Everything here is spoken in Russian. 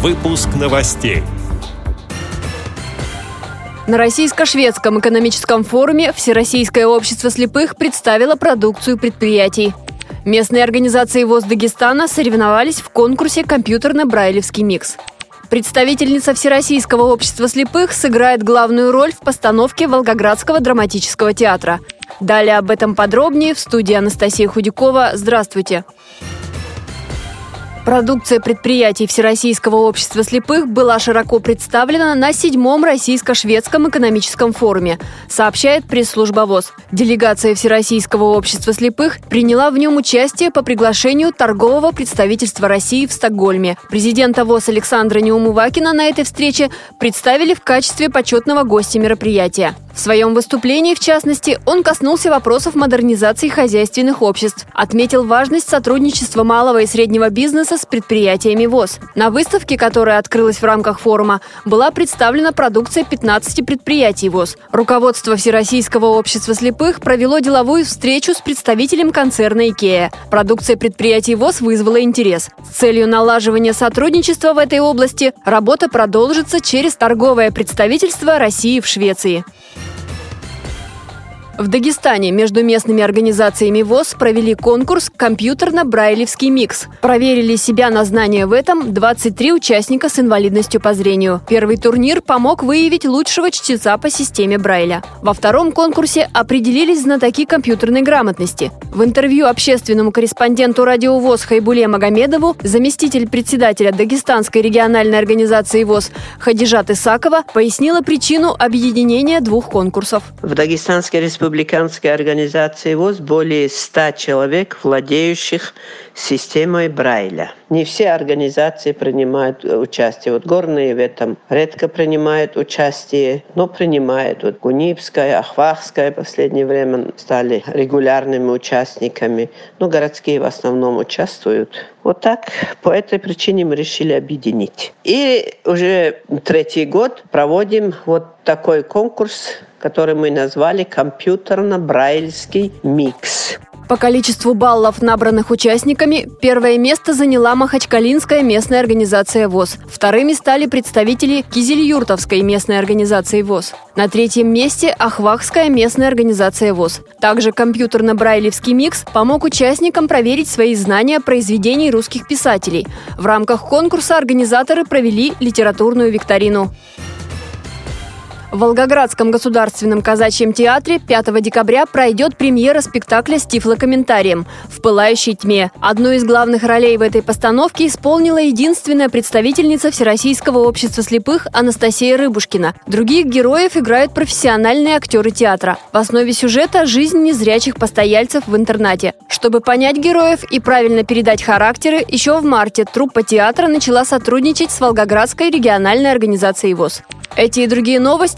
Выпуск новостей. На российско-шведском экономическом форуме Всероссийское общество слепых представило продукцию предприятий. Местные организации ВОЗ Дагестана соревновались в конкурсе «Компьютерно-брайлевский микс». Представительница Всероссийского общества слепых сыграет главную роль в постановке Волгоградского драматического театра. Далее об этом подробнее в студии Анастасия Худякова. Здравствуйте! Продукция предприятий Всероссийского общества слепых была широко представлена на седьмом российско-шведском экономическом форуме, сообщает пресс-служба ВОЗ. Делегация Всероссийского общества слепых приняла в нем участие по приглашению торгового представительства России в Стокгольме. Президента ВОЗ Александра Неумывакина на этой встрече представили в качестве почетного гостя мероприятия. В своем выступлении, в частности, он коснулся вопросов модернизации хозяйственных обществ, отметил важность сотрудничества малого и среднего бизнеса с предприятиями ВОЗ. На выставке, которая открылась в рамках форума, была представлена продукция 15 предприятий ВОЗ. Руководство Всероссийского общества слепых провело деловую встречу с представителем концерна «Икея». Продукция предприятий ВОЗ вызвала интерес. С целью налаживания сотрудничества в этой области работа продолжится через торговое представительство России в Швеции. В Дагестане между местными организациями ВОЗ провели конкурс «Компьютерно-брайлевский микс». Проверили себя на знания в этом 23 участника с инвалидностью по зрению. Первый турнир помог выявить лучшего чтеца по системе Брайля. Во втором конкурсе определились знатоки компьютерной грамотности. В интервью общественному корреспонденту радио ВОЗ Хайбуле Магомедову заместитель председателя Дагестанской региональной организации ВОЗ Хадижат Исакова пояснила причину объединения двух конкурсов. В Дагестанской республике республиканской организации ВОЗ более 100 человек, владеющих системой Брайля. Не все организации принимают участие. Вот горные в этом редко принимают участие, но принимают. Вот Гунипская, Ахвахская в последнее время стали регулярными участниками. Но городские в основном участвуют. Вот так, по этой причине мы решили объединить. И уже третий год проводим вот такой конкурс который мы назвали компьютерно-брайльский микс. По количеству баллов, набранных участниками, первое место заняла Махачкалинская местная организация ВОЗ. Вторыми стали представители Кизельюртовской местной организации ВОЗ. На третьем месте – Ахвахская местная организация ВОЗ. Также компьютерно-брайлевский микс помог участникам проверить свои знания произведений русских писателей. В рамках конкурса организаторы провели литературную викторину. В Волгоградском государственном казачьем театре 5 декабря пройдет премьера спектакля с тифлокомментарием «В пылающей тьме». Одну из главных ролей в этой постановке исполнила единственная представительница Всероссийского общества слепых Анастасия Рыбушкина. Других героев играют профессиональные актеры театра. В основе сюжета – жизнь незрячих постояльцев в интернате. Чтобы понять героев и правильно передать характеры, еще в марте труппа театра начала сотрудничать с Волгоградской региональной организацией ВОЗ. Эти и другие новости